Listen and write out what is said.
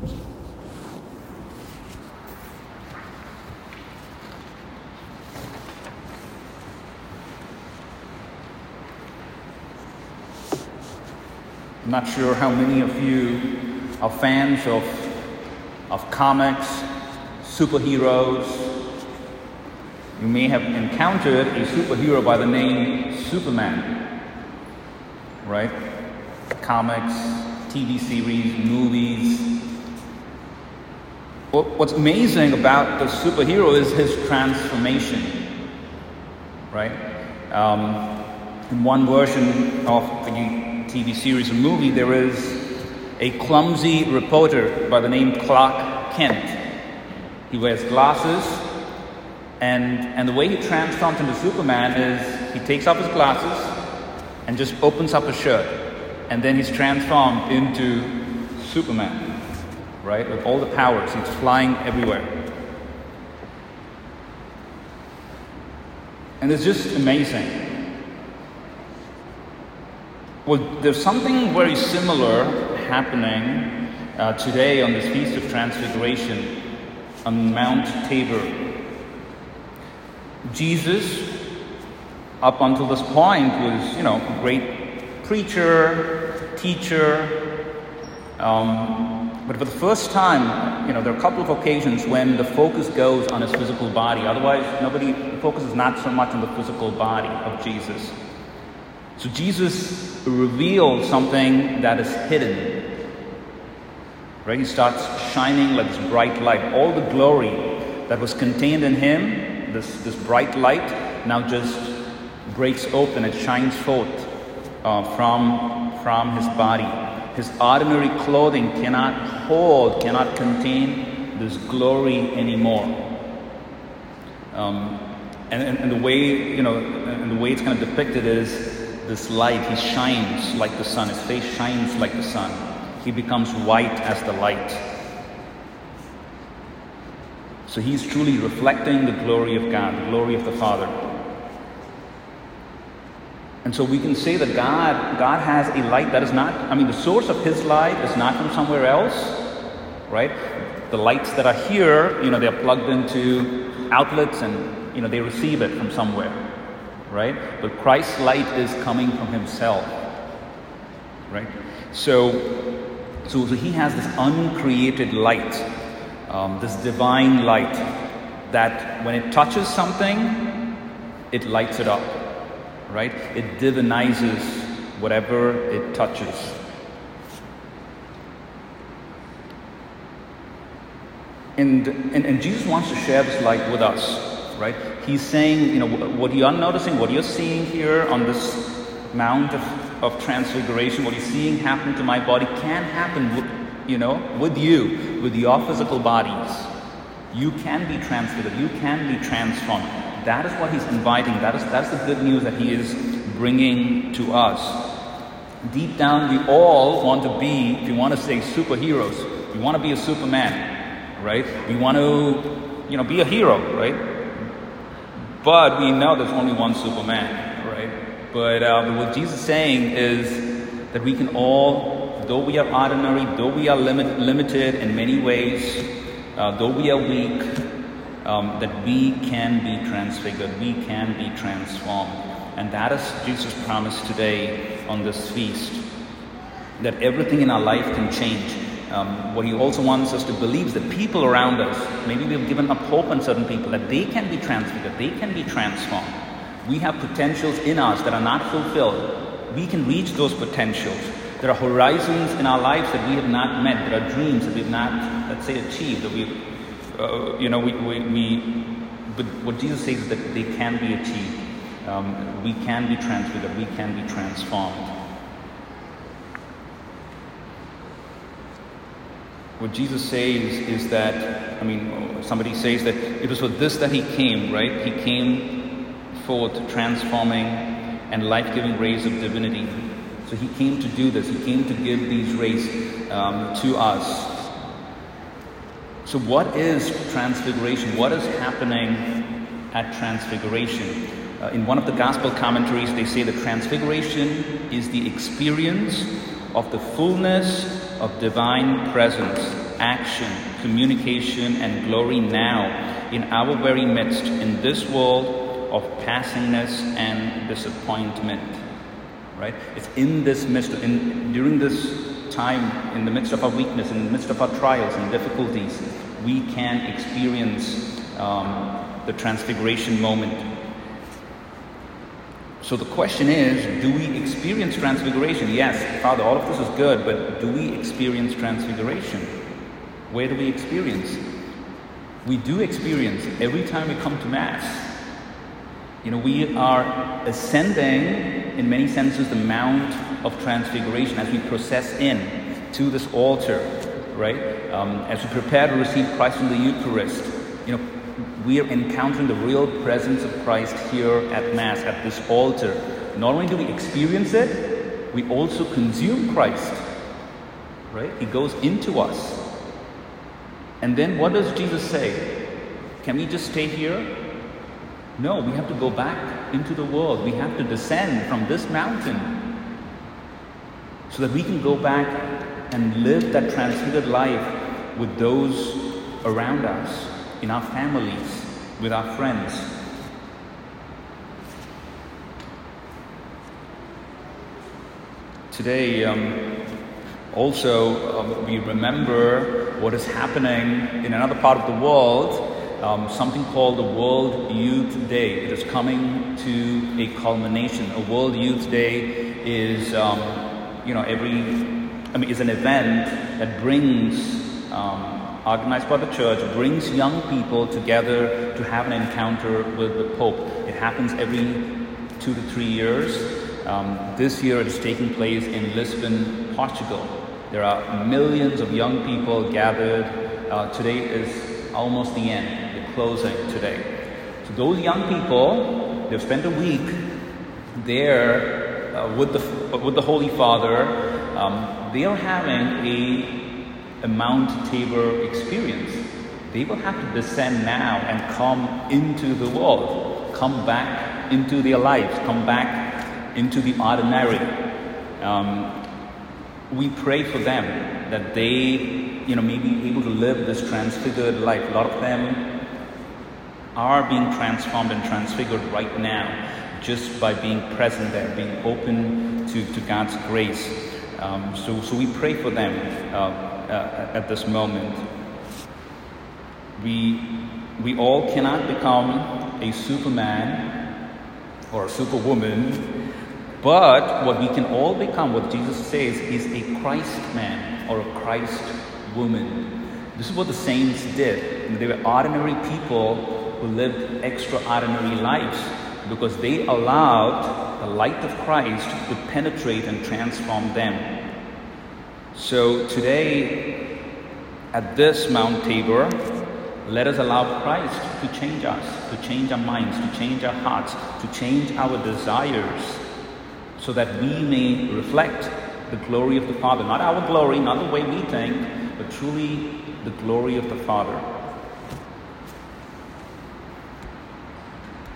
I'm not sure how many of you are fans of, of comics, superheroes. You may have encountered a superhero by the name Superman, right? Comics, TV series, movies. What's amazing about the superhero is his transformation, right? Um, in one version of the TV series or movie, there is a clumsy reporter by the name Clark Kent. He wears glasses, and, and the way he transforms into Superman is he takes off his glasses and just opens up his shirt, and then he's transformed into Superman, right? With all the powers, he's flying everywhere. And it's just amazing. Well, there's something very similar happening uh, today on this Feast of Transfiguration on Mount Tabor. Jesus, up until this point, was, you know, a great preacher, teacher. Um, but for the first time, you know, there are a couple of occasions when the focus goes on his physical body. Otherwise, nobody, focuses not so much on the physical body of Jesus. So Jesus revealed something that is hidden. Right? He starts shining like this bright light. All the glory that was contained in him, this, this bright light, now just breaks open. It shines forth uh, from, from his body. His ordinary clothing cannot hold, cannot contain this glory anymore. Um, and, and, and the way, you know, and the way it's kind of depicted is this light, he shines like the sun. His face shines like the sun. He becomes white as the light. So he's truly reflecting the glory of God, the glory of the Father. And so we can say that God, God has a light that is not, I mean, the source of his light is not from somewhere else, right? The lights that are here, you know, they're plugged into outlets and, you know, they receive it from somewhere right? But Christ's light is coming from himself, right? So, so, so he has this uncreated light, um, this divine light, that when it touches something, it lights it up, right? It divinizes whatever it touches. And, and, and Jesus wants to share this light with us right? He's saying, you know, what you're noticing, what you're seeing here on this Mount of, of Transfiguration, what you're seeing happen to my body can happen, with, you know, with you, with your physical bodies. You can be transfigured, you can be transformed. That is what he's inviting. That is that's the good news that he is bringing to us. Deep down, we all want to be, if you want to say superheroes, we want to be a Superman, right? We want to, you know, be a hero, right? But we know there's only one Superman, right? But, uh, what Jesus is saying is that we can all, though we are ordinary, though we are limit, limited in many ways, uh, though we are weak, um, that we can be transfigured, we can be transformed. And that is Jesus' promise today on this feast that everything in our life can change. Um, what he also wants us to believe is that people around us, maybe we've given up hope on certain people, that they can be transfigured, they can be transformed. We have potentials in us that are not fulfilled. We can reach those potentials. There are horizons in our lives that we have not met. There are dreams that we've not, let's say, achieved. That we, uh, you know, we, we, we, but what Jesus says is that they can be achieved. Um, we can be transfigured. We can be transformed. What Jesus says is that, I mean, somebody says that it was for this that he came, right? He came forth transforming and life giving rays of divinity. So he came to do this, he came to give these rays um, to us. So, what is transfiguration? What is happening at transfiguration? Uh, in one of the gospel commentaries, they say that transfiguration is the experience of the fullness of divine presence, action, communication, and glory now in our very midst in this world of passingness and disappointment. Right? It's in this midst, in, during this time, in the midst of our weakness, in the midst of our trials and difficulties, we can experience um, the transfiguration moment. So the question is do we experience transfiguration? Yes, Father, all of this is good, but do we experience transfiguration? Where do we experience? We do experience every time we come to Mass. You know, we are ascending, in many senses, the Mount of Transfiguration as we process in to this altar, right? Um, as we prepare to receive Christ in the Eucharist, you know, we are encountering the real presence of Christ here at Mass, at this altar. Not only do we experience it, we also consume Christ. Right? He goes into us. And then what does Jesus say? Can we just stay here? No, we have to go back into the world. We have to descend from this mountain so that we can go back and live that transfigured life with those around us in our families, with our friends. Today, um, also, um, we remember what is happening in another part of the world, um, something called the World Youth Day. It is coming to a culmination. A World Youth Day is, um, you know, every, I mean, is an event that brings um, organized by the church, brings young people together to have an encounter with the Pope. It happens every two to three years. Um, this year it is taking place in Lisbon, Portugal. There are millions of young people gathered. Uh, today is almost the end, the closing today. So those young people, they've spent a week there uh, with, the, with the Holy Father. Um, they are having a a Mount Tabor experience. They will have to descend now and come into the world, come back into their lives, come back into the ordinary. Um, we pray for them that they, you know, maybe able to live this transfigured life. A lot of them are being transformed and transfigured right now just by being present there, being open to, to God's grace. Um, so, so we pray for them. Uh, uh, at this moment. We, we all cannot become a superman or a superwoman, but what we can all become, what Jesus says, is a Christ man or a Christ woman. This is what the saints did. They were ordinary people who lived extraordinary lives because they allowed the light of Christ to penetrate and transform them. So today, at this Mount Tabor, let us allow Christ to change us, to change our minds, to change our hearts, to change our desires, so that we may reflect the glory of the Father. Not our glory, not the way we think, but truly the glory of the Father.